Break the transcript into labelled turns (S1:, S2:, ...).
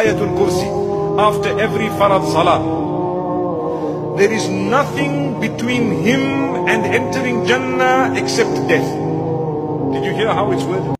S1: Ayatul Kursi after every Fard Salah. There is nothing between him and entering Jannah except death. Did you hear how it's worded?